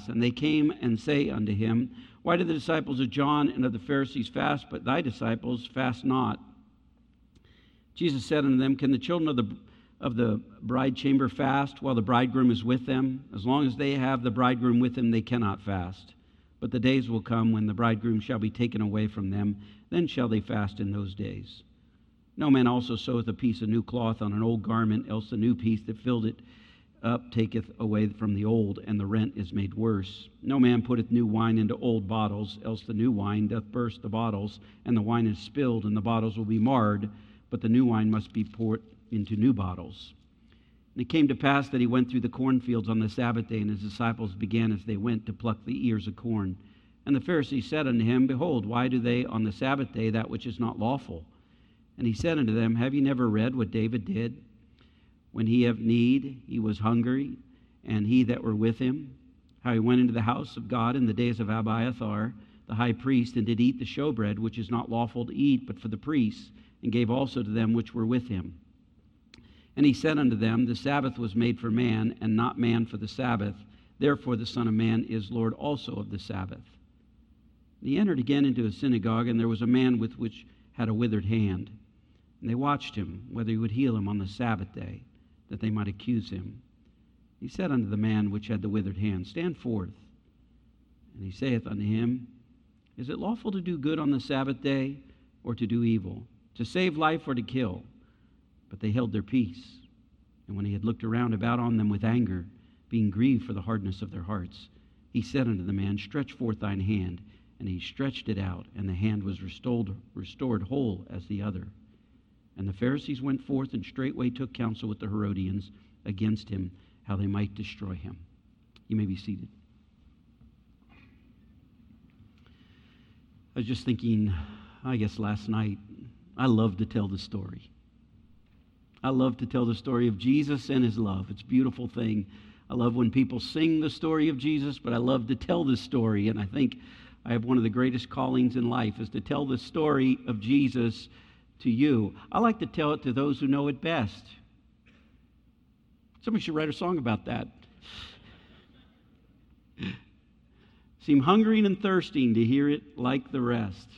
fast. And they came and say unto him, Why do the disciples of John and of the Pharisees fast, but thy disciples fast not? Jesus said unto them, Can the children of the of the bride chamber fast while the bridegroom is with them? As long as they have the bridegroom with them, they cannot fast. But the days will come when the bridegroom shall be taken away from them, then shall they fast in those days. No man also seweth a piece of new cloth on an old garment, else the new piece that filled it up taketh away from the old, and the rent is made worse. No man putteth new wine into old bottles, else the new wine doth burst the bottles, and the wine is spilled, and the bottles will be marred, but the new wine must be poured into new bottles. And it came to pass that he went through the cornfields on the Sabbath day, and his disciples began as they went to pluck the ears of corn. And the Pharisees said unto him, Behold, why do they on the Sabbath day that which is not lawful? And he said unto them, Have ye never read what David did? When he had need, he was hungry, and he that were with him, how he went into the house of God in the days of Abiathar, the high priest, and did eat the showbread, which is not lawful to eat, but for the priests, and gave also to them which were with him. And he said unto them, The Sabbath was made for man, and not man for the Sabbath. Therefore the Son of Man is Lord also of the Sabbath. And he entered again into a synagogue, and there was a man with which had a withered hand. And they watched him, whether he would heal him on the Sabbath day, that they might accuse him. He said unto the man which had the withered hand, Stand forth. And he saith unto him, Is it lawful to do good on the Sabbath day, or to do evil, to save life, or to kill? But they held their peace. And when he had looked around about on them with anger, being grieved for the hardness of their hearts, he said unto the man, Stretch forth thine hand. And he stretched it out, and the hand was restored, restored whole as the other. And the Pharisees went forth and straightway took counsel with the Herodians against him, how they might destroy him. You may be seated. I was just thinking, I guess last night, I love to tell the story. I love to tell the story of Jesus and his love. It's a beautiful thing. I love when people sing the story of Jesus, but I love to tell the story. And I think I have one of the greatest callings in life is to tell the story of Jesus to you. I like to tell it to those who know it best. Somebody should write a song about that. Seem hungering and thirsting to hear it like the rest.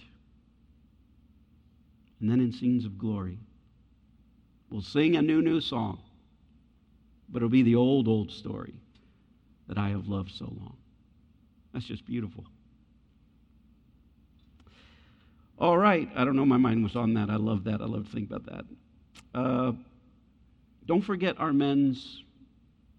And then in scenes of glory, we'll sing a new, new song, but it'll be the old, old story that I have loved so long. That's just beautiful. All right. I don't know. My mind was on that. I love that. I love to think about that. Uh, don't forget our men's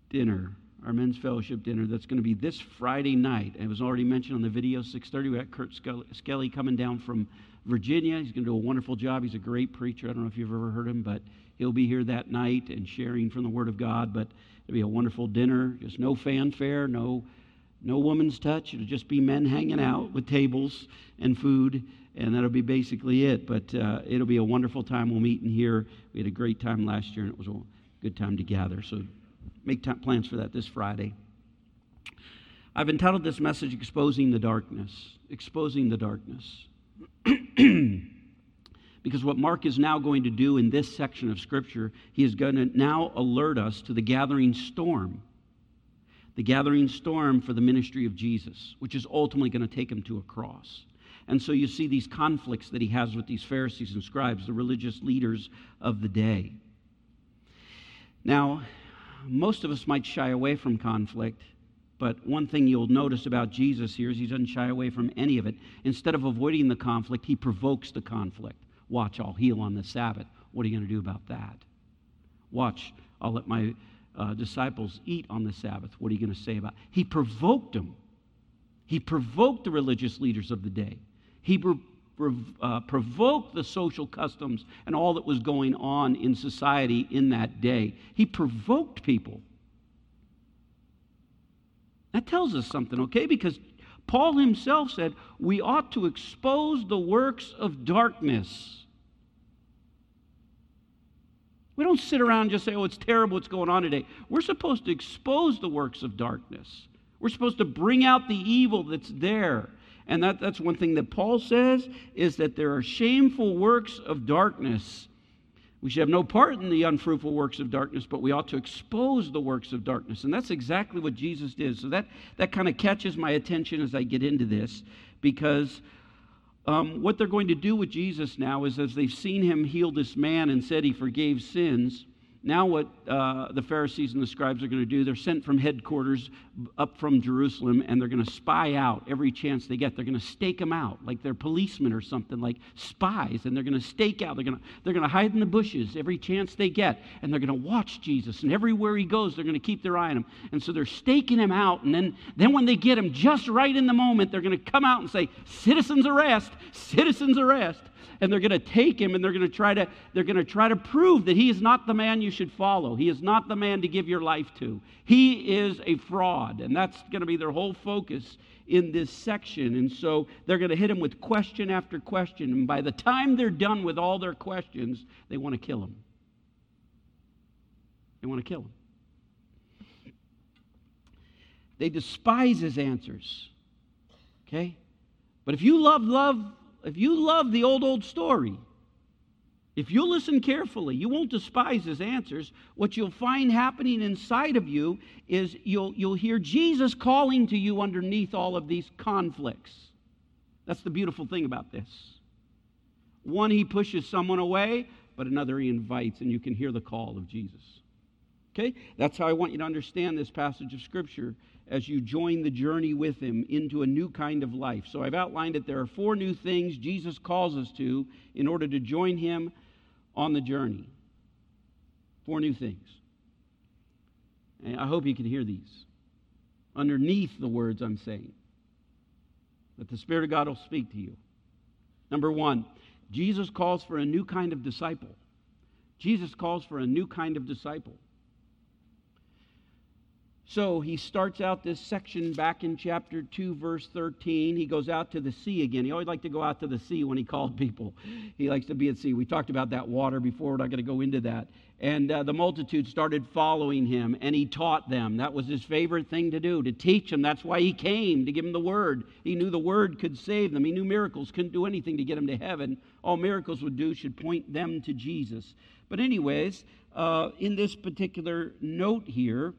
dinner, our men's fellowship dinner. That's going to be this Friday night. It was already mentioned on the video, 6:30. We got Kurt Skelly coming down from Virginia. He's going to do a wonderful job. He's a great preacher. I don't know if you've ever heard him, but he'll be here that night and sharing from the Word of God. But it'll be a wonderful dinner. Just no fanfare, no no woman's touch. It'll just be men hanging out with tables and food and that'll be basically it. But uh, it'll be a wonderful time. We'll meet in here. We had a great time last year, and it was a good time to gather. So make plans for that this Friday. I've entitled this message Exposing the Darkness. Exposing the Darkness. because what Mark is now going to do in this section of Scripture, he is going to now alert us to the gathering storm. The gathering storm for the ministry of Jesus, which is ultimately going to take him to a cross. And so you see these conflicts that he has with these Pharisees and scribes, the religious leaders of the day. Now, most of us might shy away from conflict, but one thing you'll notice about Jesus here is he doesn't shy away from any of it. Instead of avoiding the conflict, he provokes the conflict. Watch, I'll heal on the Sabbath. What are you going to do about that? Watch, I'll let my uh, disciples eat on the Sabbath. What are you going to say about it? He provoked them. He provoked the religious leaders of the day. He uh, provoked the social customs and all that was going on in society in that day. He provoked people. That tells us something, okay? Because Paul himself said we ought to expose the works of darkness. We don't sit around and just say, oh, it's terrible what's going on today. We're supposed to expose the works of darkness. We're supposed to bring out the evil that's there. And that, that's one thing that Paul says is that there are shameful works of darkness We should have no part in the unfruitful works of darkness, but we ought to expose the works of darkness. And that's exactly what Jesus did. So that, that kind of catches my attention as I get into this, because um, what they're going to do with Jesus now is as they've seen him heal this man and said he forgave sins, now, what uh, the Pharisees and the scribes are going to do, they're sent from headquarters up from Jerusalem, and they're going to spy out every chance they get. They're going to stake them out like they're policemen or something, like spies, and they're going to stake out. They're going to, they're going to hide in the bushes every chance they get, and they're going to watch Jesus. And everywhere he goes, they're going to keep their eye on him. And so they're staking him out, and then, then when they get him just right in the moment, they're going to come out and say, Citizens arrest! Citizens arrest! And they're going to take him and they're going to try to they're going to try to prove that he is not the man you should follow. He is not the man to give your life to. He is a fraud, and that's going to be their whole focus in this section. And so they're going to hit him with question after question, and by the time they're done with all their questions, they want to kill him. They want to kill him. They despise his answers. Okay? But if you love love if you love the old, old story, if you listen carefully, you won't despise his answers. What you'll find happening inside of you is you'll, you'll hear Jesus calling to you underneath all of these conflicts. That's the beautiful thing about this. One, he pushes someone away, but another, he invites, and you can hear the call of Jesus. Okay? That's how I want you to understand this passage of Scripture as you join the journey with him into a new kind of life. So I've outlined that there are four new things Jesus calls us to in order to join him on the journey. Four new things. And I hope you can hear these underneath the words I'm saying. That the Spirit of God will speak to you. Number one, Jesus calls for a new kind of disciple. Jesus calls for a new kind of disciple. So he starts out this section back in chapter 2, verse 13. He goes out to the sea again. He always liked to go out to the sea when he called people. He likes to be at sea. We talked about that water before. We're not going to go into that. And uh, the multitude started following him, and he taught them. That was his favorite thing to do, to teach them. That's why he came, to give them the word. He knew the word could save them. He knew miracles couldn't do anything to get them to heaven. All miracles would do should point them to Jesus. But, anyways, uh, in this particular note here,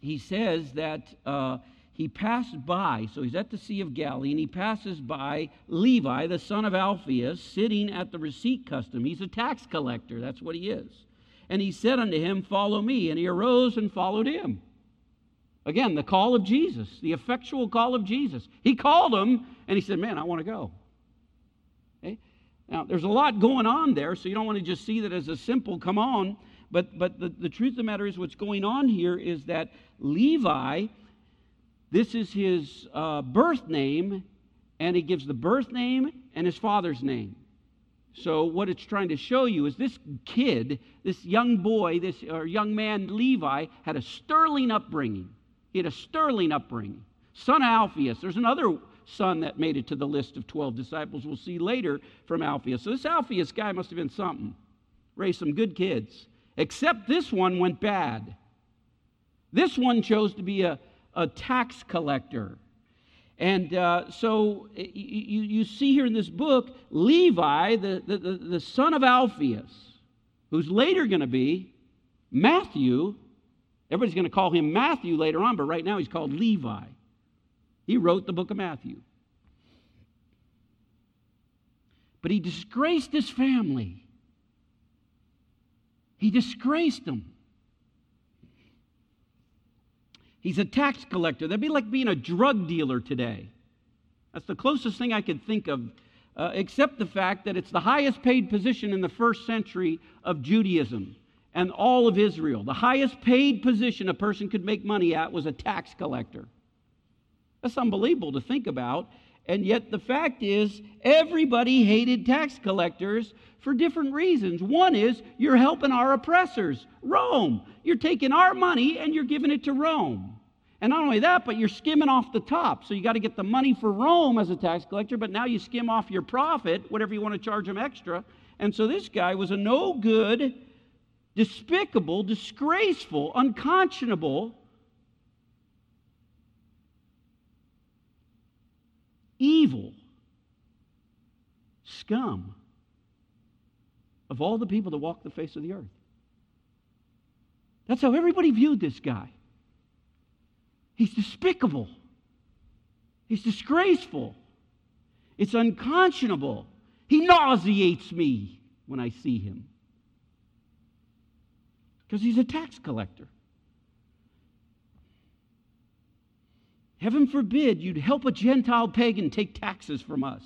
he says that uh, he passed by, so he's at the Sea of Galilee, and he passes by Levi, the son of Alphaeus, sitting at the receipt custom. He's a tax collector, that's what he is. And he said unto him, Follow me. And he arose and followed him. Again, the call of Jesus, the effectual call of Jesus. He called him, and he said, Man, I want to go. Okay? Now, there's a lot going on there, so you don't want to just see that as a simple come on. But, but the, the truth of the matter is, what's going on here is that Levi, this is his uh, birth name, and he gives the birth name and his father's name. So, what it's trying to show you is this kid, this young boy, this or young man, Levi, had a sterling upbringing. He had a sterling upbringing. Son of Alphaeus. There's another son that made it to the list of 12 disciples we'll see later from Alphaeus. So, this Alphaeus guy must have been something. Raised some good kids. Except this one went bad. This one chose to be a, a tax collector. And uh, so you, you see here in this book Levi, the, the, the son of Alphaeus, who's later going to be Matthew. Everybody's going to call him Matthew later on, but right now he's called Levi. He wrote the book of Matthew. But he disgraced his family. He disgraced them. He's a tax collector. That'd be like being a drug dealer today. That's the closest thing I could think of, uh, except the fact that it's the highest paid position in the first century of Judaism and all of Israel. The highest paid position a person could make money at was a tax collector. That's unbelievable to think about. And yet, the fact is, everybody hated tax collectors for different reasons. One is you're helping our oppressors, Rome. You're taking our money and you're giving it to Rome. And not only that, but you're skimming off the top. So you got to get the money for Rome as a tax collector, but now you skim off your profit, whatever you want to charge them extra. And so this guy was a no good, despicable, disgraceful, unconscionable, evil scum. of all the people that walk the face of the earth. That's how everybody viewed this guy. He's despicable. He's disgraceful. It's unconscionable. He nauseates me when I see him. Because he's a tax collector. Heaven forbid you'd help a Gentile pagan take taxes from us.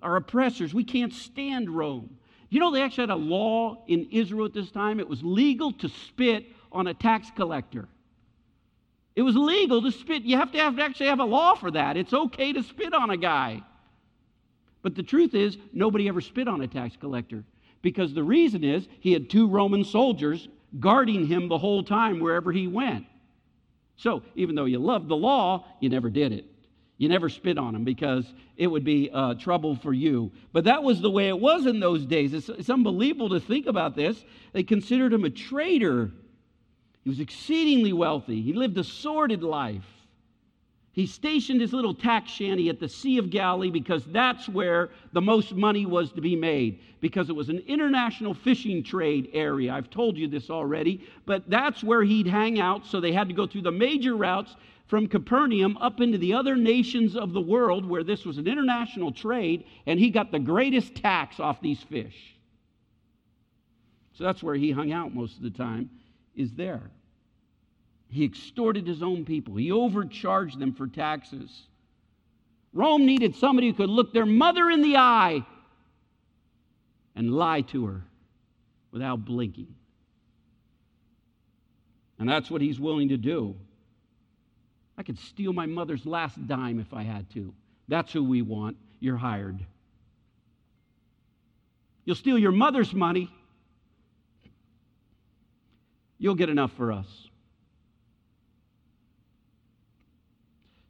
Our oppressors, we can't stand Rome. You know, they actually had a law in Israel at this time. It was legal to spit on a tax collector. It was legal to spit. You have to, have to actually have a law for that. It's okay to spit on a guy. But the truth is, nobody ever spit on a tax collector because the reason is he had two Roman soldiers guarding him the whole time wherever he went. So even though you loved the law, you never did it. You never spit on him because it would be uh, trouble for you. But that was the way it was in those days. It's, it's unbelievable to think about this. They considered him a traitor. He was exceedingly wealthy, he lived a sordid life. He stationed his little tax shanty at the Sea of Galilee because that's where the most money was to be made, because it was an international fishing trade area. I've told you this already, but that's where he'd hang out, so they had to go through the major routes from Capernaum up into the other nations of the world where this was an international trade, and he got the greatest tax off these fish. So that's where he hung out most of the time, is there. He extorted his own people, he overcharged them for taxes. Rome needed somebody who could look their mother in the eye and lie to her without blinking. And that's what he's willing to do. I could steal my mother's last dime if I had to. That's who we want. You're hired. You'll steal your mother's money, you'll get enough for us.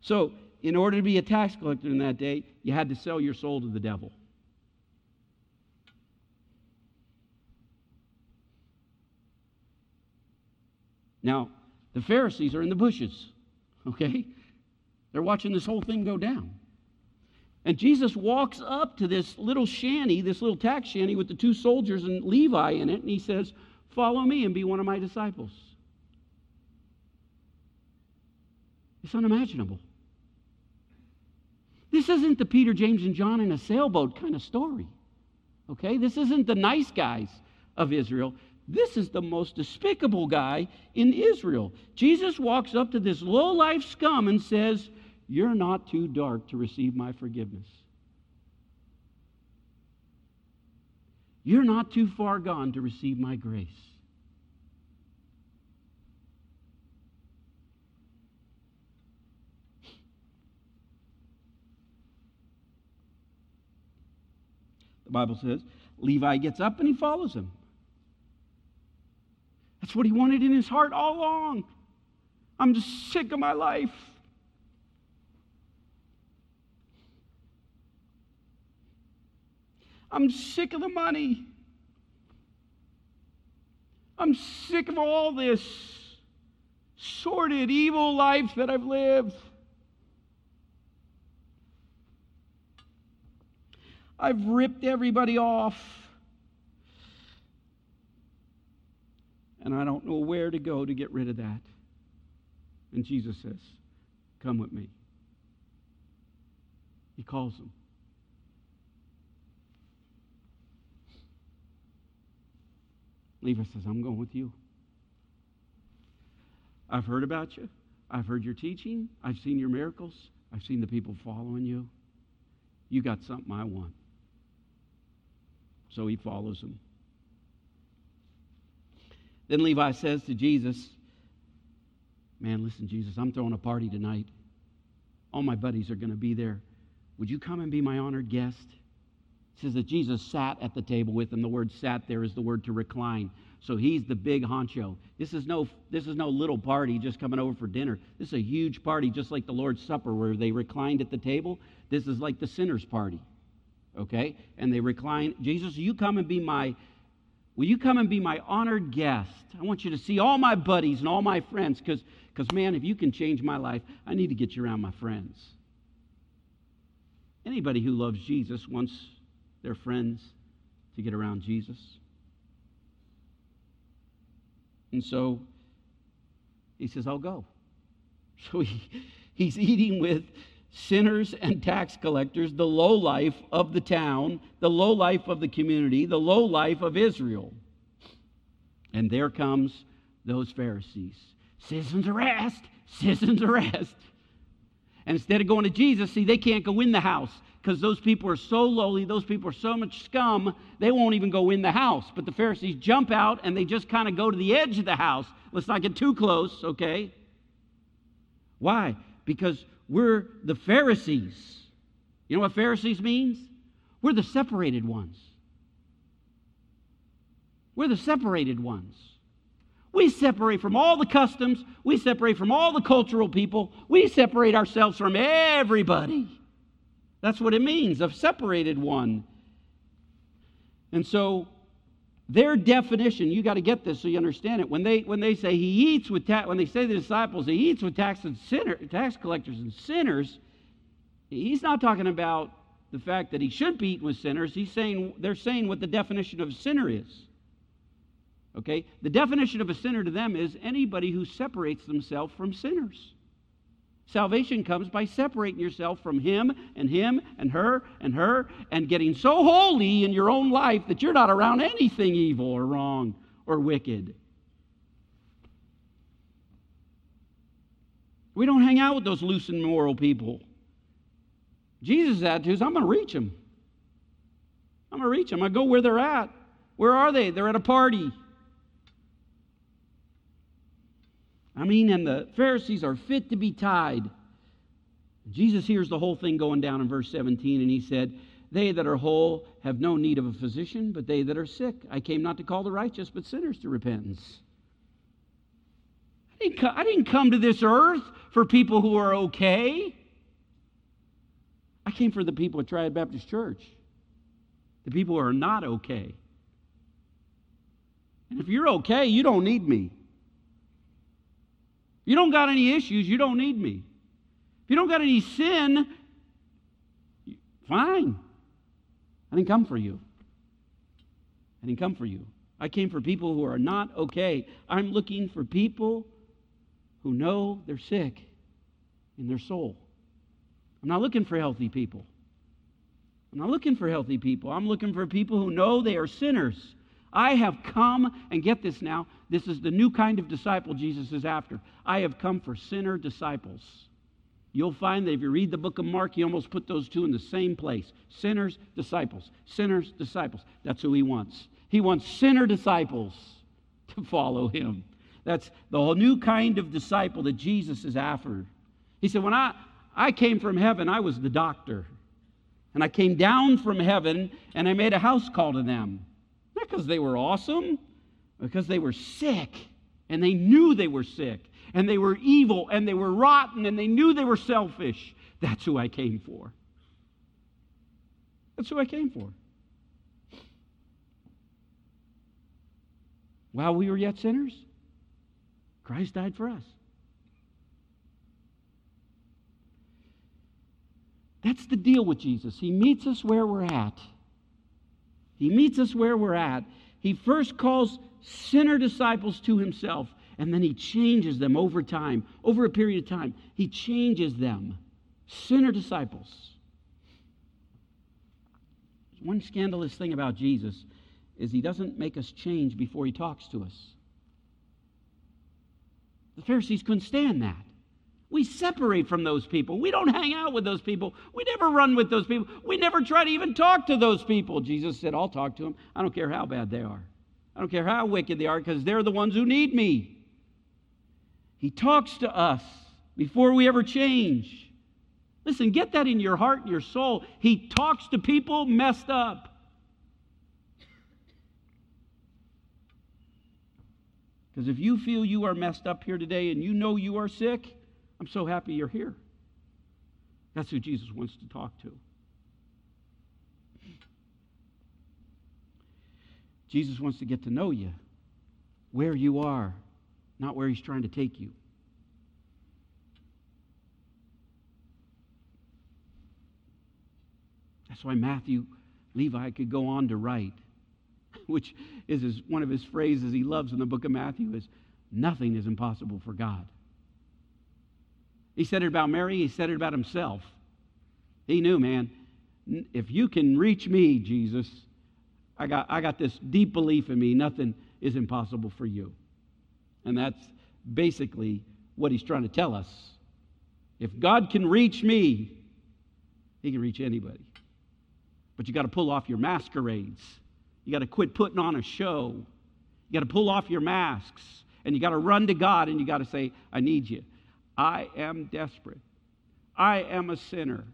So, in order to be a tax collector in that day, you had to sell your soul to the devil. Now, the Pharisees are in the bushes, okay? They're watching this whole thing go down. And Jesus walks up to this little shanty, this little tax shanty with the two soldiers and Levi in it, and he says, Follow me and be one of my disciples. It's unimaginable. This isn't the Peter, James, and John in a sailboat kind of story. Okay? This isn't the nice guys of Israel. This is the most despicable guy in Israel. Jesus walks up to this low life scum and says, You're not too dark to receive my forgiveness. You're not too far gone to receive my grace. The Bible says. Levi gets up and he follows him. That's what he wanted in his heart all along. I'm just sick of my life. I'm sick of the money. I'm sick of all this sordid, evil life that I've lived. I've ripped everybody off. And I don't know where to go to get rid of that. And Jesus says, Come with me. He calls them. Levi says, I'm going with you. I've heard about you. I've heard your teaching. I've seen your miracles. I've seen the people following you. You got something I want. So he follows him. Then Levi says to Jesus, Man, listen, Jesus, I'm throwing a party tonight. All my buddies are going to be there. Would you come and be my honored guest? It says that Jesus sat at the table with him. The word sat there is the word to recline. So he's the big honcho. This is no this is no little party just coming over for dinner. This is a huge party, just like the Lord's Supper, where they reclined at the table. This is like the sinner's party okay? And they recline. Jesus, you come and be my, will you come and be my honored guest? I want you to see all my buddies and all my friends, because, because man, if you can change my life, I need to get you around my friends. Anybody who loves Jesus wants their friends to get around Jesus. And so he says, I'll go. So he, he's eating with sinners and tax collectors, the low life of the town, the low life of the community, the low life of Israel. And there comes those Pharisees. Citizens arrest, citizens arrest. And instead of going to Jesus, see, they can't go in the house because those people are so lowly, those people are so much scum, they won't even go in the house. But the Pharisees jump out and they just kind of go to the edge of the house. Let's not get too close, okay? Why? Because we're the Pharisees. You know what Pharisees means? We're the separated ones. We're the separated ones. We separate from all the customs. We separate from all the cultural people. We separate ourselves from everybody. That's what it means, a separated one. And so their definition, you got to get this so you understand it. When they when they say he eats with when they say the disciples he eats with tax and sinner, tax collectors and sinners, he's not talking about the fact that he should be eating with sinners. He's saying they're saying what the definition of a sinner is. Okay? The definition of a sinner to them is anybody who separates themselves from sinners. Salvation comes by separating yourself from him and him and her and her and getting so holy in your own life that you're not around anything evil or wrong or wicked. We don't hang out with those loose and immoral people. Jesus' attitude is I'm going to reach them. I'm going to reach them. I go where they're at. Where are they? They're at a party. I mean, and the Pharisees are fit to be tied. Jesus hears the whole thing going down in verse 17, and he said, They that are whole have no need of a physician, but they that are sick. I came not to call the righteous, but sinners to repentance. I didn't, I didn't come to this earth for people who are okay. I came for the people at Triad Baptist Church, the people who are not okay. And if you're okay, you don't need me. You don't got any issues, you don't need me. If you don't got any sin, fine. I didn't come for you. I didn't come for you. I came for people who are not okay. I'm looking for people who know they're sick in their soul. I'm not looking for healthy people. I'm not looking for healthy people. I'm looking for people who know they are sinners I have come, and get this now, this is the new kind of disciple Jesus is after. I have come for sinner disciples. You'll find that if you read the book of Mark, he almost put those two in the same place sinners, disciples. Sinners, disciples. That's who he wants. He wants sinner disciples to follow him. That's the whole new kind of disciple that Jesus is after. He said, When I, I came from heaven, I was the doctor. And I came down from heaven and I made a house call to them. Not because they were awesome, because they were sick and they knew they were sick and they were evil and they were rotten and they knew they were selfish. That's who I came for. That's who I came for. While we were yet sinners, Christ died for us. That's the deal with Jesus. He meets us where we're at. He meets us where we're at. He first calls sinner disciples to himself, and then he changes them over time, over a period of time. He changes them. Sinner disciples. One scandalous thing about Jesus is he doesn't make us change before he talks to us. The Pharisees couldn't stand that. We separate from those people. We don't hang out with those people. We never run with those people. We never try to even talk to those people. Jesus said, I'll talk to them. I don't care how bad they are. I don't care how wicked they are because they're the ones who need me. He talks to us before we ever change. Listen, get that in your heart and your soul. He talks to people messed up. Because if you feel you are messed up here today and you know you are sick, I'm so happy you're here. That's who Jesus wants to talk to. Jesus wants to get to know you, where you are, not where he's trying to take you. That's why Matthew, Levi could go on to write which is his, one of his phrases he loves in the book of Matthew, is nothing is impossible for God. He said it about Mary, he said it about himself. He knew, man, if you can reach me, Jesus, I got, I got this deep belief in me, nothing is impossible for you. And that's basically what he's trying to tell us. If God can reach me, he can reach anybody. But you got to pull off your masquerades. You got to quit putting on a show. You got to pull off your masks. And you got to run to God and you got to say, I need you. I am desperate. I am a sinner.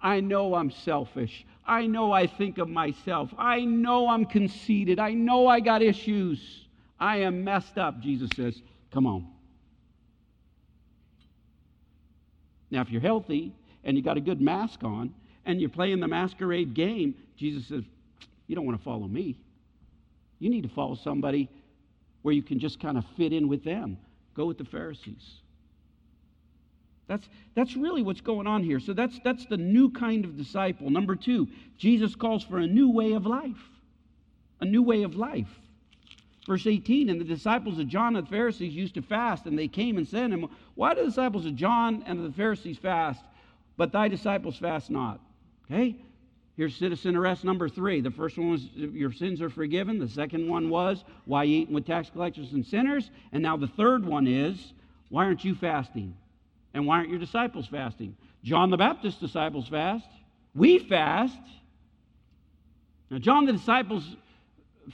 I know I'm selfish. I know I think of myself. I know I'm conceited. I know I got issues. I am messed up. Jesus says, Come on. Now, if you're healthy and you got a good mask on and you're playing the masquerade game, Jesus says, You don't want to follow me. You need to follow somebody where you can just kind of fit in with them. Go with the Pharisees. That's, that's really what's going on here. So that's, that's the new kind of disciple. Number two, Jesus calls for a new way of life. A new way of life. Verse 18, and the disciples of John and the Pharisees used to fast, and they came and said to him, Why do the disciples of John and the Pharisees fast, but thy disciples fast not? Okay? Here's citizen arrest number three. The first one was your sins are forgiven. The second one was why eating with tax collectors and sinners. And now the third one is why aren't you fasting? And why aren't your disciples fasting? John the Baptist's disciples fast. We fast. Now, John the disciples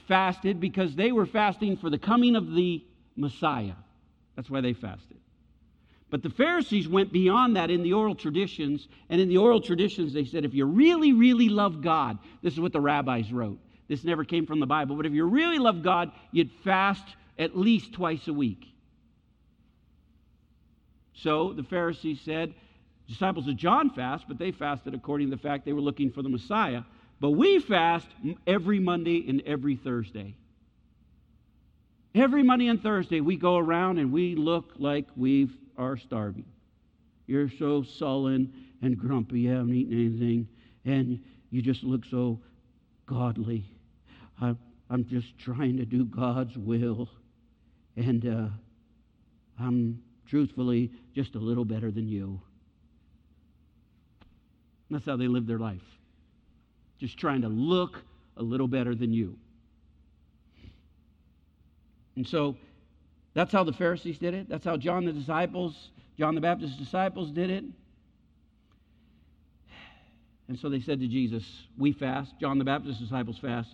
fasted because they were fasting for the coming of the Messiah. That's why they fasted. But the Pharisees went beyond that in the oral traditions. And in the oral traditions, they said, if you really, really love God, this is what the rabbis wrote. This never came from the Bible. But if you really love God, you'd fast at least twice a week. So the Pharisees said, disciples of John fast, but they fasted according to the fact they were looking for the Messiah. But we fast every Monday and every Thursday. Every Monday and Thursday, we go around and we look like we are starving. You're so sullen and grumpy, you haven't eaten anything, and you just look so godly. I, I'm just trying to do God's will, and uh, I'm truthfully just a little better than you. That's how they live their life. Just trying to look a little better than you. And so that's how the Pharisees did it. That's how John the disciples, John the Baptist's disciples did it. And so they said to Jesus, We fast. John the Baptist's disciples fast.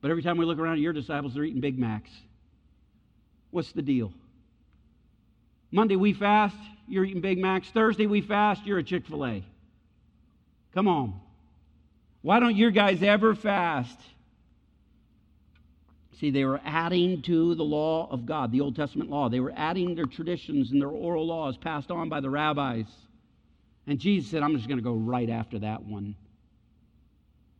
But every time we look around at your disciples, they're eating Big Macs. What's the deal? Monday we fast, you're eating Big Macs. Thursday we fast, you're a Chick fil A. Come on. Why don't your guys ever fast? See, they were adding to the law of God, the Old Testament law. They were adding their traditions and their oral laws passed on by the rabbis. And Jesus said, I'm just going to go right after that one.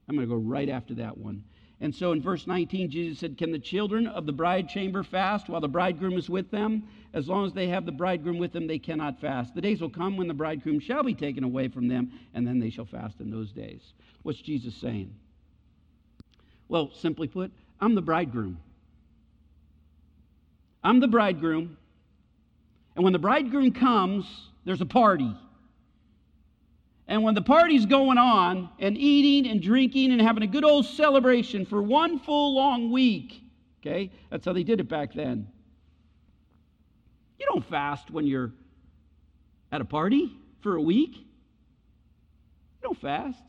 I'm going to go right after that one. And so in verse 19, Jesus said, Can the children of the bride chamber fast while the bridegroom is with them? As long as they have the bridegroom with them, they cannot fast. The days will come when the bridegroom shall be taken away from them, and then they shall fast in those days. What's Jesus saying? Well, simply put, I'm the bridegroom. I'm the bridegroom. And when the bridegroom comes, there's a party. And when the party's going on and eating and drinking and having a good old celebration for one full long week, okay, that's how they did it back then. You don't fast when you're at a party for a week. You don't fast.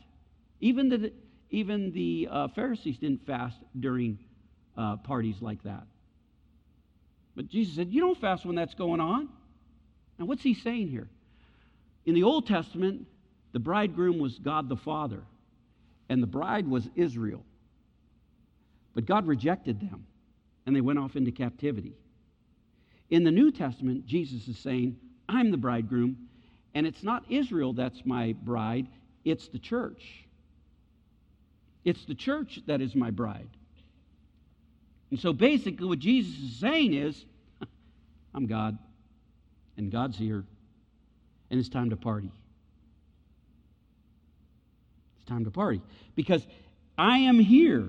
Even the, even the uh, Pharisees didn't fast during uh, parties like that. But Jesus said, You don't fast when that's going on. Now, what's he saying here? In the Old Testament, the bridegroom was God the Father, and the bride was Israel. But God rejected them, and they went off into captivity. In the New Testament, Jesus is saying, I'm the bridegroom, and it's not Israel that's my bride, it's the church. It's the church that is my bride. And so basically, what Jesus is saying is, I'm God, and God's here, and it's time to party time to party. Because I am here.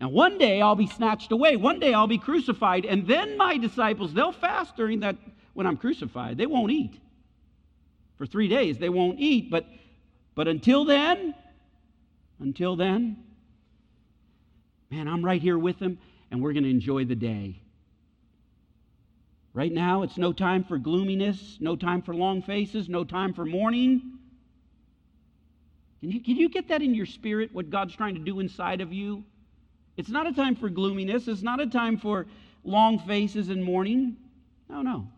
Now, one day I'll be snatched away. One day I'll be crucified. And then my disciples, they'll fast during that when I'm crucified. They won't eat. For three days, they won't eat. But, but until then, until then, man, I'm right here with them, and we're going to enjoy the day. Right now, it's no time for gloominess, no time for long faces, no time for mourning. Can you, can you get that in your spirit, what God's trying to do inside of you? It's not a time for gloominess. It's not a time for long faces and mourning. No, no.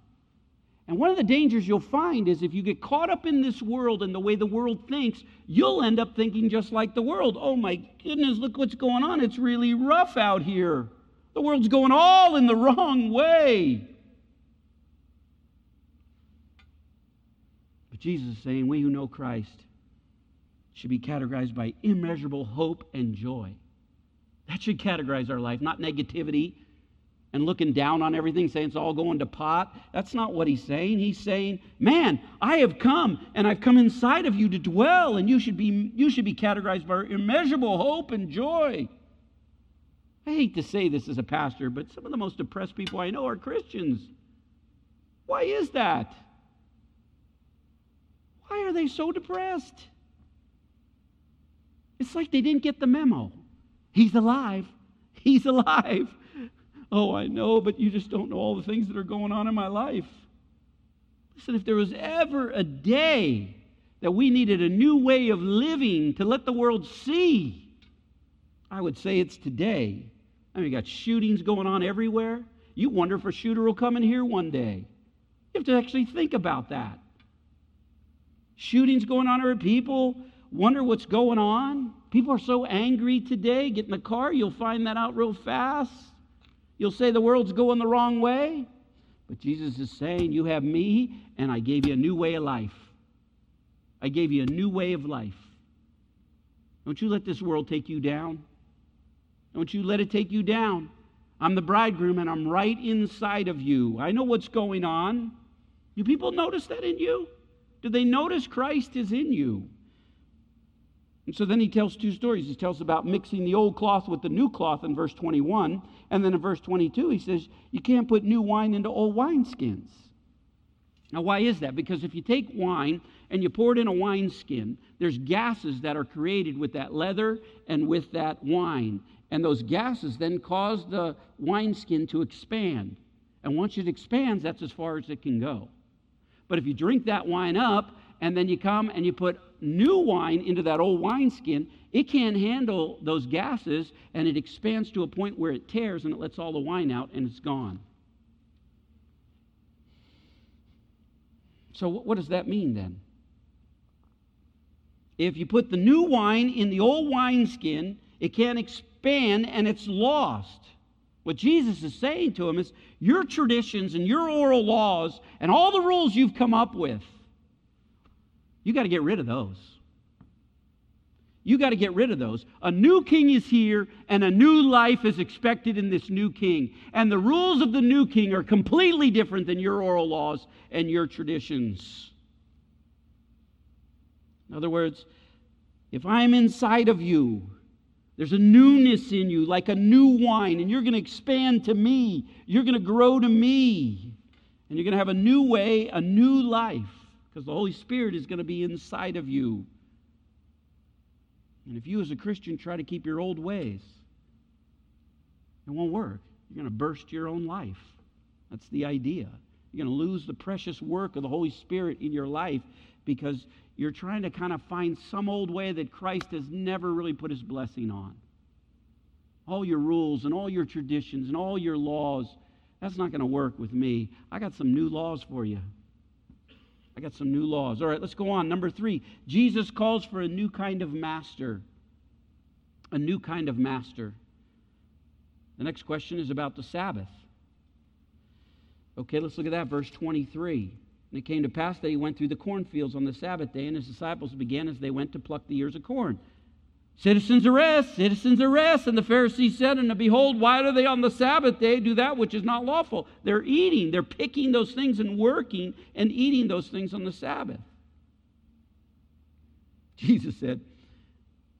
And one of the dangers you'll find is if you get caught up in this world and the way the world thinks, you'll end up thinking just like the world. Oh my goodness, look what's going on. It's really rough out here. The world's going all in the wrong way. But Jesus is saying, we who know Christ should be categorized by immeasurable hope and joy. That should categorize our life, not negativity and looking down on everything, saying it's all going to pot. That's not what he's saying. He's saying, Man, I have come and I've come inside of you to dwell, and you should be, you should be categorized by immeasurable hope and joy. I hate to say this as a pastor, but some of the most depressed people I know are Christians. Why is that? Why are they so depressed? It's like they didn't get the memo. He's alive. He's alive. Oh, I know, but you just don't know all the things that are going on in my life. Listen, if there was ever a day that we needed a new way of living to let the world see, I would say it's today. I mean, you got shootings going on everywhere. You wonder if a shooter will come in here one day. You have to actually think about that. Shootings going on, or people wonder what's going on. People are so angry today. Get in the car, you'll find that out real fast. You'll say the world's going the wrong way. But Jesus is saying, You have me, and I gave you a new way of life. I gave you a new way of life. Don't you let this world take you down. Don't you let it take you down. I'm the bridegroom, and I'm right inside of you. I know what's going on. Do people notice that in you? Do they notice Christ is in you? And so then he tells two stories. He tells about mixing the old cloth with the new cloth in verse 21. And then in verse 22, he says, You can't put new wine into old wineskins. Now, why is that? Because if you take wine and you pour it in a wineskin, there's gases that are created with that leather and with that wine. And those gases then cause the wineskin to expand. And once it expands, that's as far as it can go. But if you drink that wine up and then you come and you put new wine into that old wineskin, it can't handle those gases and it expands to a point where it tears and it lets all the wine out and it's gone. So, what does that mean then? If you put the new wine in the old wineskin, it can't expand and it's lost. What Jesus is saying to him is your traditions and your oral laws and all the rules you've come up with you got to get rid of those. You got to get rid of those. A new king is here, and a new life is expected in this new king. And the rules of the new king are completely different than your oral laws and your traditions. In other words, if I'm inside of you, there's a newness in you, like a new wine, and you're going to expand to me. You're going to grow to me. And you're going to have a new way, a new life because the Holy Spirit is going to be inside of you. And if you, as a Christian, try to keep your old ways, it won't work. You're going to burst your own life. That's the idea. You're going to lose the precious work of the Holy Spirit in your life because you're trying to kind of find some old way that Christ has never really put his blessing on. All your rules and all your traditions and all your laws, that's not going to work with me. I got some new laws for you. I got some new laws. All right, let's go on. Number three, Jesus calls for a new kind of master. A new kind of master. The next question is about the Sabbath. Okay, let's look at that. Verse 23. And it came to pass that he went through the cornfields on the Sabbath day, and his disciples began as they went to pluck the ears of corn. Citizens arrest, citizens arrest. And the Pharisees said unto Behold, why do they on the Sabbath day do that which is not lawful? They're eating, they're picking those things and working and eating those things on the Sabbath. Jesus said,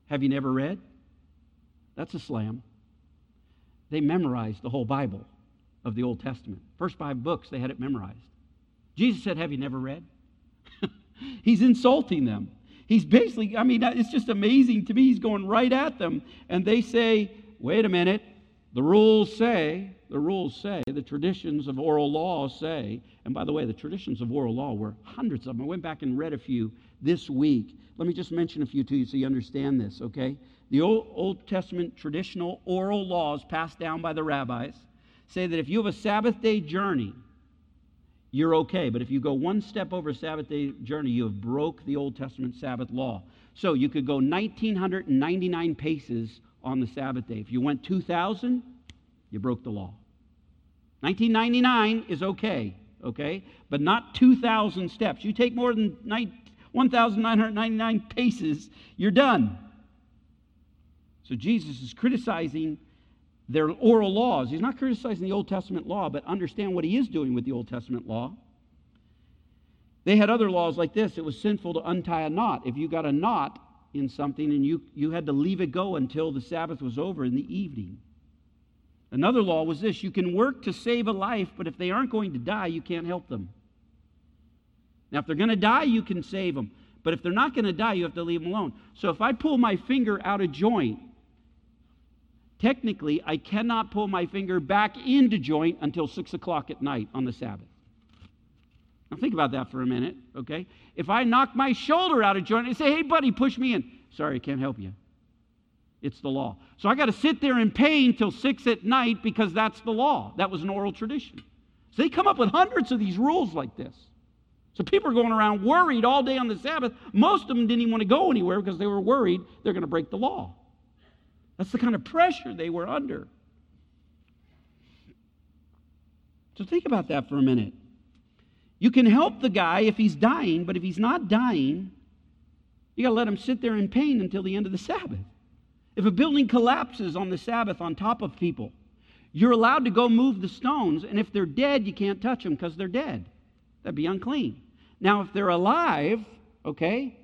Have you never read? That's a slam. They memorized the whole Bible of the Old Testament. First five books, they had it memorized. Jesus said, Have you never read? He's insulting them. He's basically, I mean, it's just amazing to me. He's going right at them. And they say, Wait a minute. The rules say, the rules say, the traditions of oral law say, and by the way, the traditions of oral law were hundreds of them. I went back and read a few this week. Let me just mention a few to you so you understand this, okay? The Old, Testament traditional oral laws passed down by the rabbis say that if you have a Sabbath day journey, you're okay. But if you go one step over Sabbath day journey, you have broke the Old Testament Sabbath law. So you could go 1,999 paces on the Sabbath day. If you went 2,000, you broke the law. 1999 is okay, okay? But not 2,000 steps. You take more than 1,999 paces, you're done. So Jesus is criticizing their oral laws. He's not criticizing the Old Testament law, but understand what he is doing with the Old Testament law. They had other laws like this. It was sinful to untie a knot. If you got a knot in something and you, you had to leave it go until the Sabbath was over in the evening. Another law was this you can work to save a life, but if they aren't going to die, you can't help them. Now, if they're going to die, you can save them. But if they're not going to die, you have to leave them alone. So if I pull my finger out of joint, technically, I cannot pull my finger back into joint until 6 o'clock at night on the Sabbath. Now, think about that for a minute, okay? If I knock my shoulder out of joint and say, hey, buddy, push me in, sorry, I can't help you. It's the law. So I got to sit there in pain till 6 at night because that's the law. That was an oral tradition. So they come up with hundreds of these rules like this. So people are going around worried all day on the Sabbath. Most of them didn't even want to go anywhere because they were worried they're going to break the law. That's the kind of pressure they were under. So think about that for a minute. You can help the guy if he's dying, but if he's not dying, you got to let him sit there in pain until the end of the Sabbath. If a building collapses on the Sabbath on top of people, you're allowed to go move the stones, and if they're dead, you can't touch them because they're dead. That'd be unclean. Now, if they're alive, okay,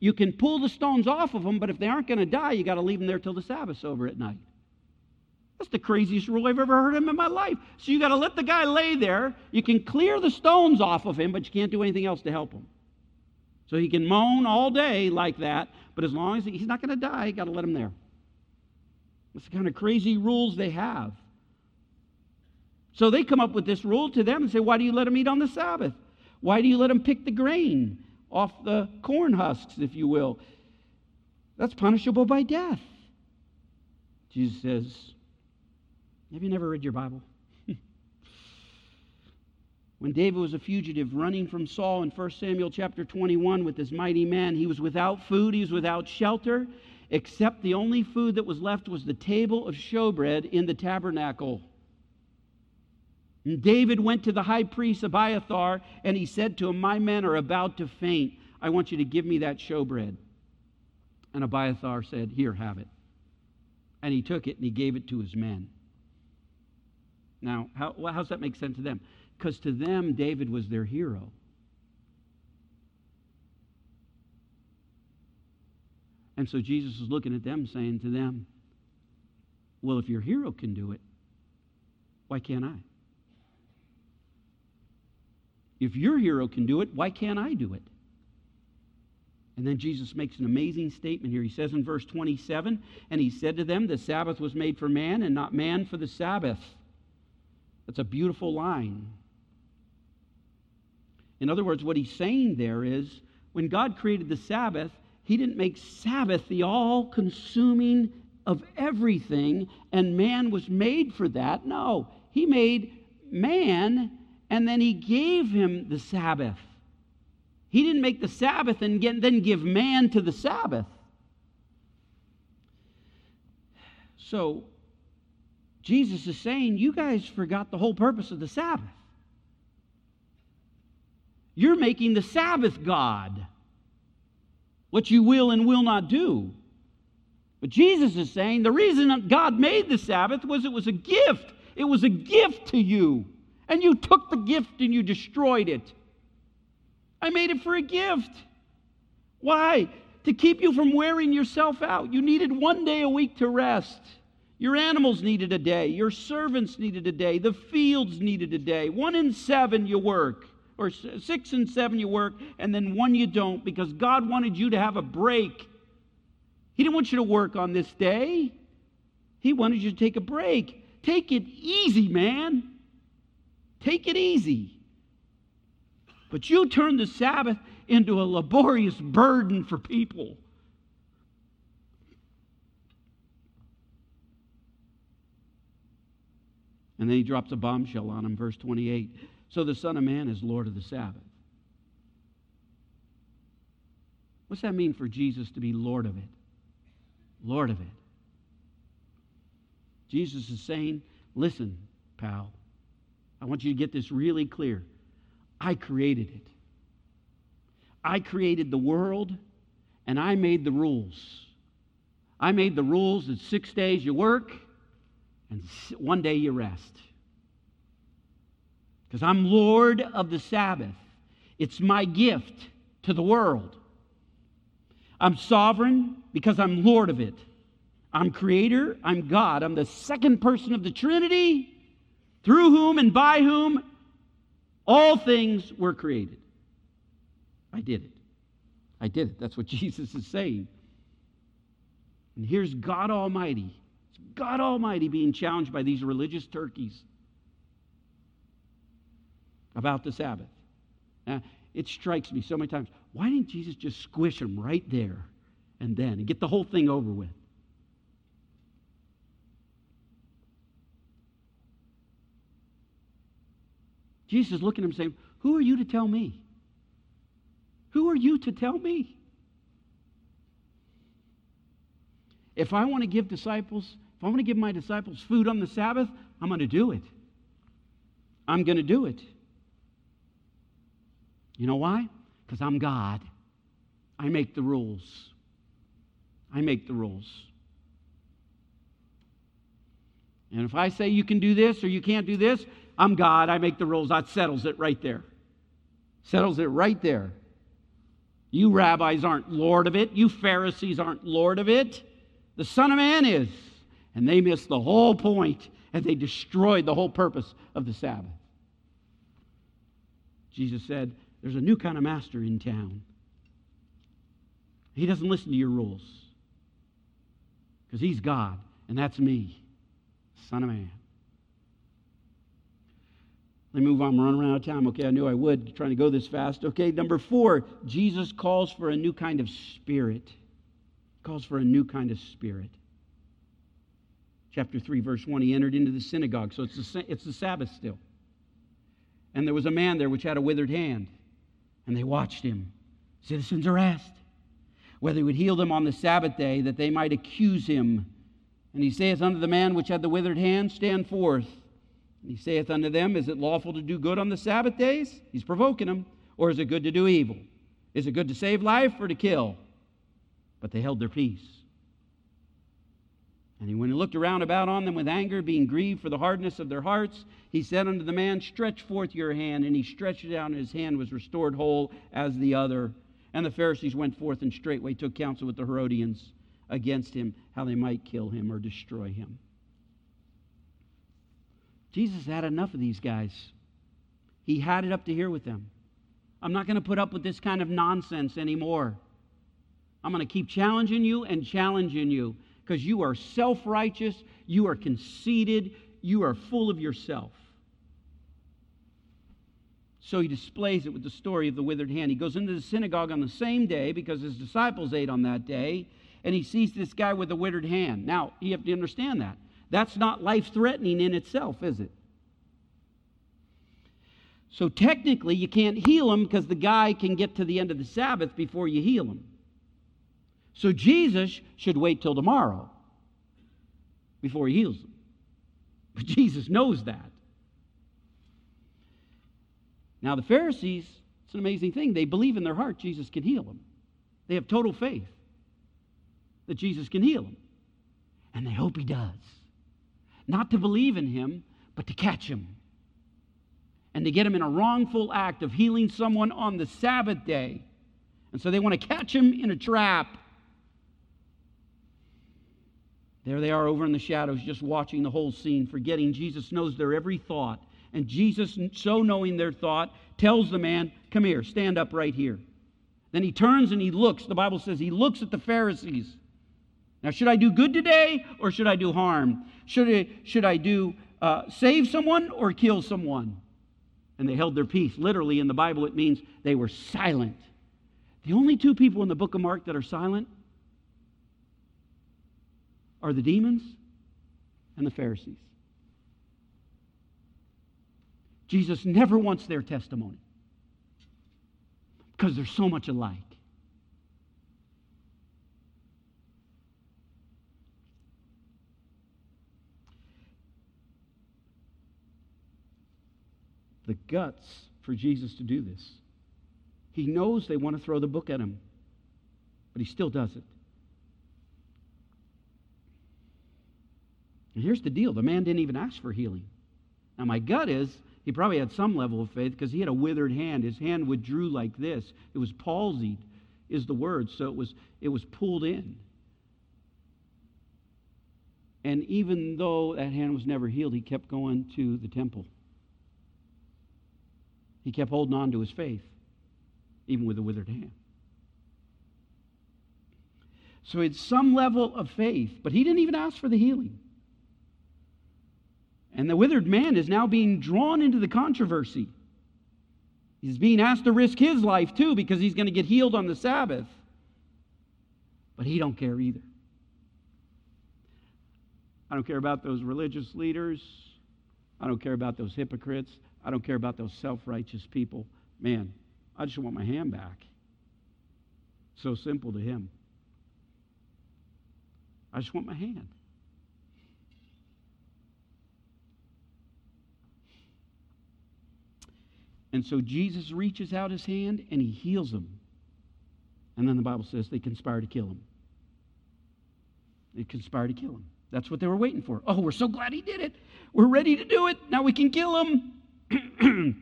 you can pull the stones off of them, but if they aren't going to die, you got to leave them there till the Sabbath's over at night. That's the craziest rule I've ever heard of in my life. So you got to let the guy lay there. You can clear the stones off of him, but you can't do anything else to help him. So he can moan all day like that, but as long as he, he's not going to die, you got to let him there. That's the kind of crazy rules they have. So they come up with this rule to them and say, Why do you let them eat on the Sabbath? Why do you let them pick the grain off the corn husks, if you will? That's punishable by death. Jesus says, Have you never read your Bible? when David was a fugitive running from Saul in 1 Samuel chapter 21 with this mighty man, he was without food, he was without shelter, except the only food that was left was the table of showbread in the tabernacle. And David went to the high priest Abiathar and he said to him, My men are about to faint. I want you to give me that showbread. And Abiathar said, Here, have it. And he took it and he gave it to his men. Now, how, well, how does that make sense to them? Because to them, David was their hero. And so Jesus is looking at them, saying to them, Well, if your hero can do it, why can't I? If your hero can do it, why can't I do it? And then Jesus makes an amazing statement here. He says in verse 27 And he said to them, The Sabbath was made for man, and not man for the Sabbath. That's a beautiful line. In other words, what he's saying there is when God created the Sabbath, he didn't make Sabbath the all consuming of everything, and man was made for that. No, he made man, and then he gave him the Sabbath. He didn't make the Sabbath and then give man to the Sabbath. So, Jesus is saying, You guys forgot the whole purpose of the Sabbath. You're making the Sabbath God what you will and will not do. But Jesus is saying the reason God made the Sabbath was it was a gift. It was a gift to you. And you took the gift and you destroyed it. I made it for a gift. Why? To keep you from wearing yourself out. You needed one day a week to rest. Your animals needed a day. Your servants needed a day. The fields needed a day. One in seven you work, or six and seven you work, and then one you don't because God wanted you to have a break. He didn't want you to work on this day, He wanted you to take a break. Take it easy, man. Take it easy. But you turn the Sabbath into a laborious burden for people. And then he drops a bombshell on him, verse 28. So the Son of Man is Lord of the Sabbath. What's that mean for Jesus to be Lord of it? Lord of it. Jesus is saying, listen, pal, I want you to get this really clear. I created it. I created the world and I made the rules. I made the rules that six days you work and one day you rest. Because I'm Lord of the Sabbath. It's my gift to the world. I'm sovereign because I'm Lord of it. I'm creator, I'm God. I'm the second person of the Trinity, through whom and by whom all things were created. I did it. I did it. That's what Jesus is saying. And here's God Almighty It's God Almighty being challenged by these religious turkeys about the Sabbath. Now, it strikes me so many times why didn't Jesus just squish them right there and then and get the whole thing over with? Jesus is looking at him saying, Who are you to tell me? Who are you to tell me? If I want to give disciples if I want to give my disciples food on the Sabbath, I'm going to do it. I'm going to do it. You know why? Because I'm God. I make the rules. I make the rules. And if I say you can do this or you can't do this, I'm God. I make the rules. That settles it right there. Settles it right there. You rabbis aren't Lord of it. You Pharisees aren't Lord of it. The Son of Man is. And they missed the whole point and they destroyed the whole purpose of the Sabbath. Jesus said, There's a new kind of master in town. He doesn't listen to your rules because he's God, and that's me, Son of Man. Move on. We're running out of time. Okay, I knew I would, trying to go this fast. Okay, number four, Jesus calls for a new kind of spirit. Calls for a new kind of spirit chapter 3, verse 1, he entered into the synagogue. So it's the, it's the Sabbath still. And there was a man there which had a withered hand. And they watched him. Citizens are asked whether he would heal them on the Sabbath day that they might accuse him. And he saith unto the man which had the withered hand, Stand forth. And he saith unto them, Is it lawful to do good on the Sabbath days? He's provoking them. Or is it good to do evil? Is it good to save life or to kill? But they held their peace. And when he looked around about on them with anger, being grieved for the hardness of their hearts, he said unto the man, Stretch forth your hand. And he stretched it out, and his hand was restored whole as the other. And the Pharisees went forth and straightway took counsel with the Herodians against him, how they might kill him or destroy him. Jesus had enough of these guys. He had it up to here with them. I'm not going to put up with this kind of nonsense anymore. I'm going to keep challenging you and challenging you because you are self righteous, you are conceited, you are full of yourself. So he displays it with the story of the withered hand. He goes into the synagogue on the same day because his disciples ate on that day, and he sees this guy with a withered hand. Now, you have to understand that. That's not life threatening in itself, is it? So technically, you can't heal him because the guy can get to the end of the Sabbath before you heal him. So Jesus should wait till tomorrow before he heals him. But Jesus knows that. Now, the Pharisees, it's an amazing thing. They believe in their heart Jesus can heal them. They have total faith that Jesus can heal them. And they hope he does. Not to believe in him, but to catch him. And to get him in a wrongful act of healing someone on the Sabbath day. And so they want to catch him in a trap There they are over in the shadows, just watching the whole scene, forgetting Jesus knows their every thought. And Jesus, so knowing their thought, tells the man, Come here, stand up right here. Then he turns and he looks. The Bible says he looks at the Pharisees. Now, should I do good today or should I do harm? Should I, should I do uh, save someone or kill someone? And they held their peace. Literally, in the Bible, it means they were silent. The only two people in the book of Mark that are silent are the demons and the Pharisees. Jesus never wants their testimony because they're so much alike. The guts for Jesus to do this. He knows they want to throw the book at him, but he still does it. And here's the deal the man didn't even ask for healing. Now, my gut is he probably had some level of faith because he had a withered hand. His hand withdrew like this. It was palsied, is the word. So it was, it was pulled in. And even though that hand was never healed, he kept going to the temple. He kept holding on to his faith, even with a withered hand. So it's some level of faith, but he didn't even ask for the healing. And the withered man is now being drawn into the controversy. He's being asked to risk his life too because he's going to get healed on the Sabbath. But he don't care either. I don't care about those religious leaders. I don't care about those hypocrites. I don't care about those self-righteous people. Man, I just want my hand back. So simple to him. I just want my hand. And so Jesus reaches out his hand and he heals him. And then the Bible says they conspire to kill him. They conspire to kill him. That's what they were waiting for. Oh, we're so glad he did it. We're ready to do it. Now we can kill him.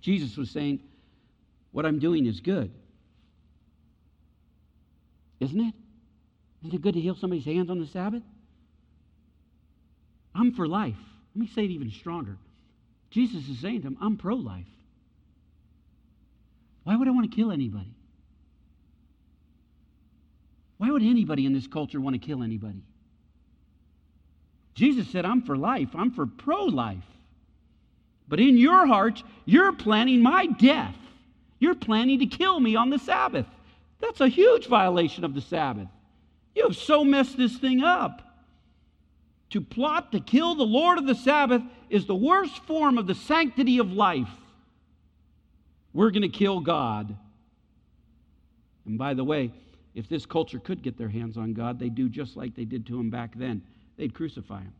Jesus was saying, What I'm doing is good. Isn't it? Isn't it good to heal somebody's hands on the Sabbath? I'm for life. Let me say it even stronger. Jesus is saying to him, I'm pro life. Why would I want to kill anybody? Why would anybody in this culture want to kill anybody? Jesus said, I'm for life, I'm for pro life. But in your hearts, you're planning my death. You're planning to kill me on the Sabbath. That's a huge violation of the Sabbath. You have so messed this thing up. To plot to kill the Lord of the Sabbath is the worst form of the sanctity of life. We're going to kill God. And by the way, if this culture could get their hands on God, they'd do just like they did to him back then. They'd crucify him.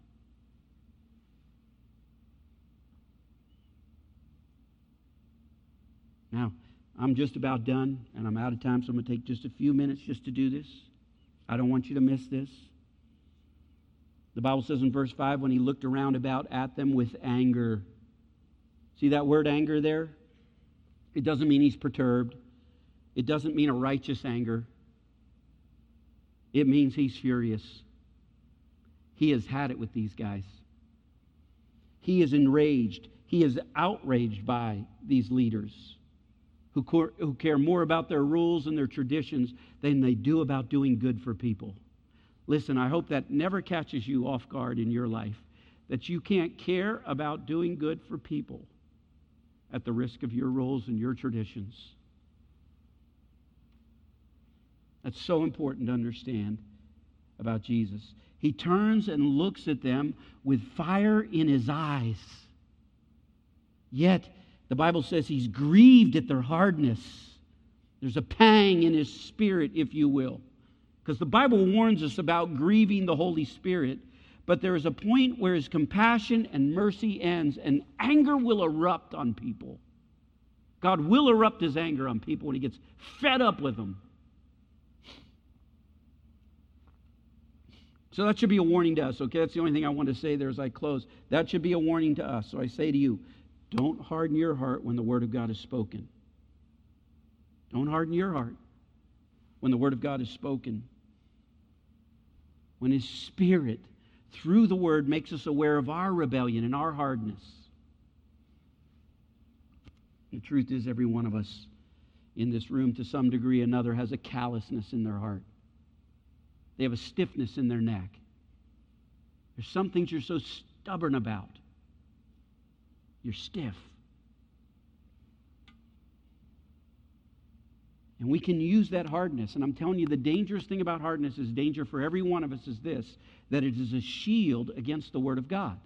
Now, I'm just about done, and I'm out of time, so I'm going to take just a few minutes just to do this. I don't want you to miss this. The Bible says in verse 5 when he looked around about at them with anger. See that word anger there? It doesn't mean he's perturbed. It doesn't mean a righteous anger. It means he's furious. He has had it with these guys. He is enraged. He is outraged by these leaders who, who care more about their rules and their traditions than they do about doing good for people. Listen, I hope that never catches you off guard in your life, that you can't care about doing good for people at the risk of your rules and your traditions. That's so important to understand about Jesus. He turns and looks at them with fire in his eyes. Yet, the Bible says he's grieved at their hardness. There's a pang in his spirit, if you will. Because the Bible warns us about grieving the Holy Spirit. But there is a point where his compassion and mercy ends, and anger will erupt on people. God will erupt his anger on people when he gets fed up with them. So that should be a warning to us, okay? That's the only thing I want to say there as I close. That should be a warning to us. So I say to you, don't harden your heart when the Word of God is spoken. Don't harden your heart when the Word of God is spoken. when His Spirit, through the Word, makes us aware of our rebellion and our hardness. The truth is, every one of us in this room, to some degree or another, has a callousness in their heart. They have a stiffness in their neck. There's some things you're so stubborn about. You're stiff. And we can use that hardness. And I'm telling you, the dangerous thing about hardness is danger for every one of us is this that it is a shield against the Word of God.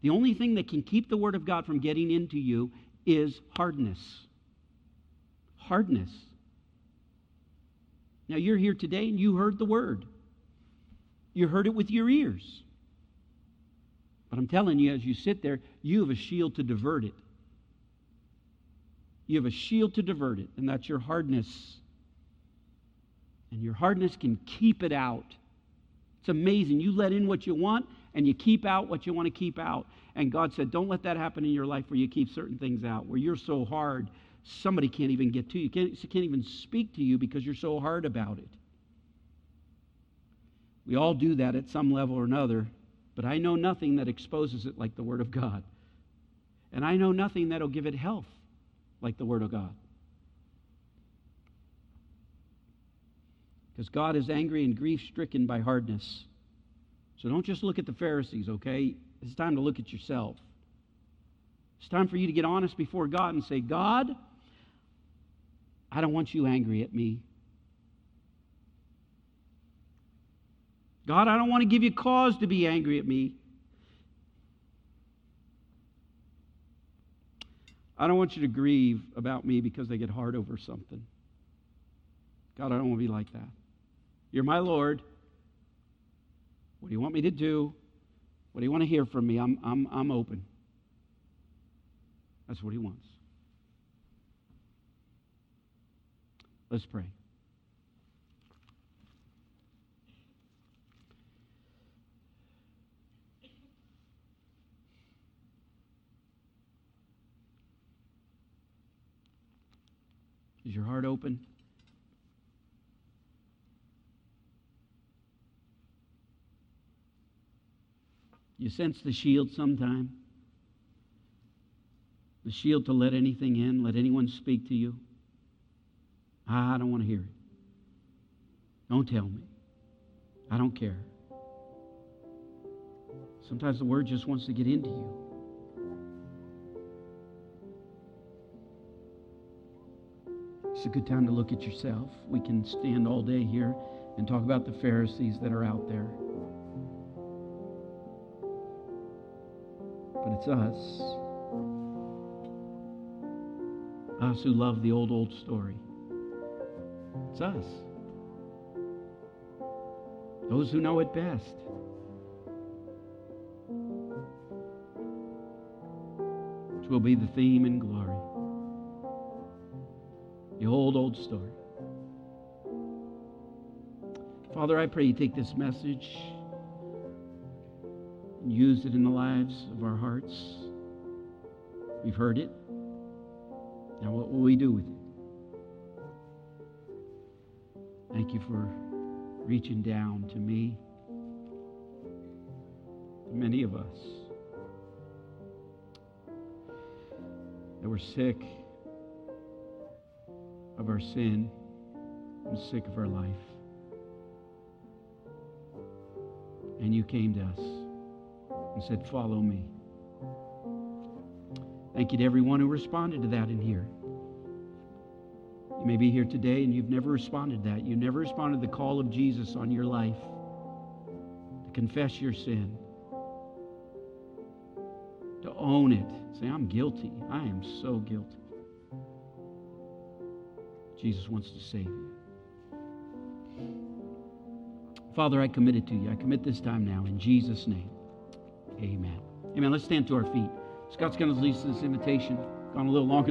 The only thing that can keep the Word of God from getting into you is hardness. Hardness. Now, you're here today and you heard the Word, you heard it with your ears. But I'm telling you, as you sit there, you have a shield to divert it. You have a shield to divert it, and that's your hardness. And your hardness can keep it out. It's amazing. You let in what you want, and you keep out what you want to keep out. And God said, Don't let that happen in your life where you keep certain things out, where you're so hard, somebody can't even get to you, can't, can't even speak to you because you're so hard about it. We all do that at some level or another, but I know nothing that exposes it like the Word of God. And I know nothing that'll give it health like the Word of God. Because God is angry and grief stricken by hardness. So don't just look at the Pharisees, okay? It's time to look at yourself. It's time for you to get honest before God and say, God, I don't want you angry at me. God, I don't want to give you cause to be angry at me. I don't want you to grieve about me because they get hard over something. God, I don't want to be like that. You're my Lord. What do you want me to do? What do you want to hear from me? I'm, I'm, I'm open. That's what he wants. Let's pray. Is your heart open? You sense the shield sometime? The shield to let anything in, let anyone speak to you? I don't want to hear it. Don't tell me. I don't care. Sometimes the word just wants to get into you. It's a good time to look at yourself. We can stand all day here and talk about the Pharisees that are out there. But it's us. Us who love the old, old story. It's us. Those who know it best. Which will be the theme in glory. The old, old story. Father, I pray you take this message and use it in the lives of our hearts. We've heard it. Now, what will we do with it? Thank you for reaching down to me, to many of us that were sick of our sin and sick of our life. And you came to us and said, Follow me. Thank you to everyone who responded to that in here. You may be here today and you've never responded to that. You never responded to the call of Jesus on your life to confess your sin, to own it. Say, I'm guilty. I am so guilty. Jesus wants to save you. Father, I commit it to you. I commit this time now in Jesus' name. Amen. Amen. Let's stand to our feet. Scott's going to lead this invitation. Gone a little longer.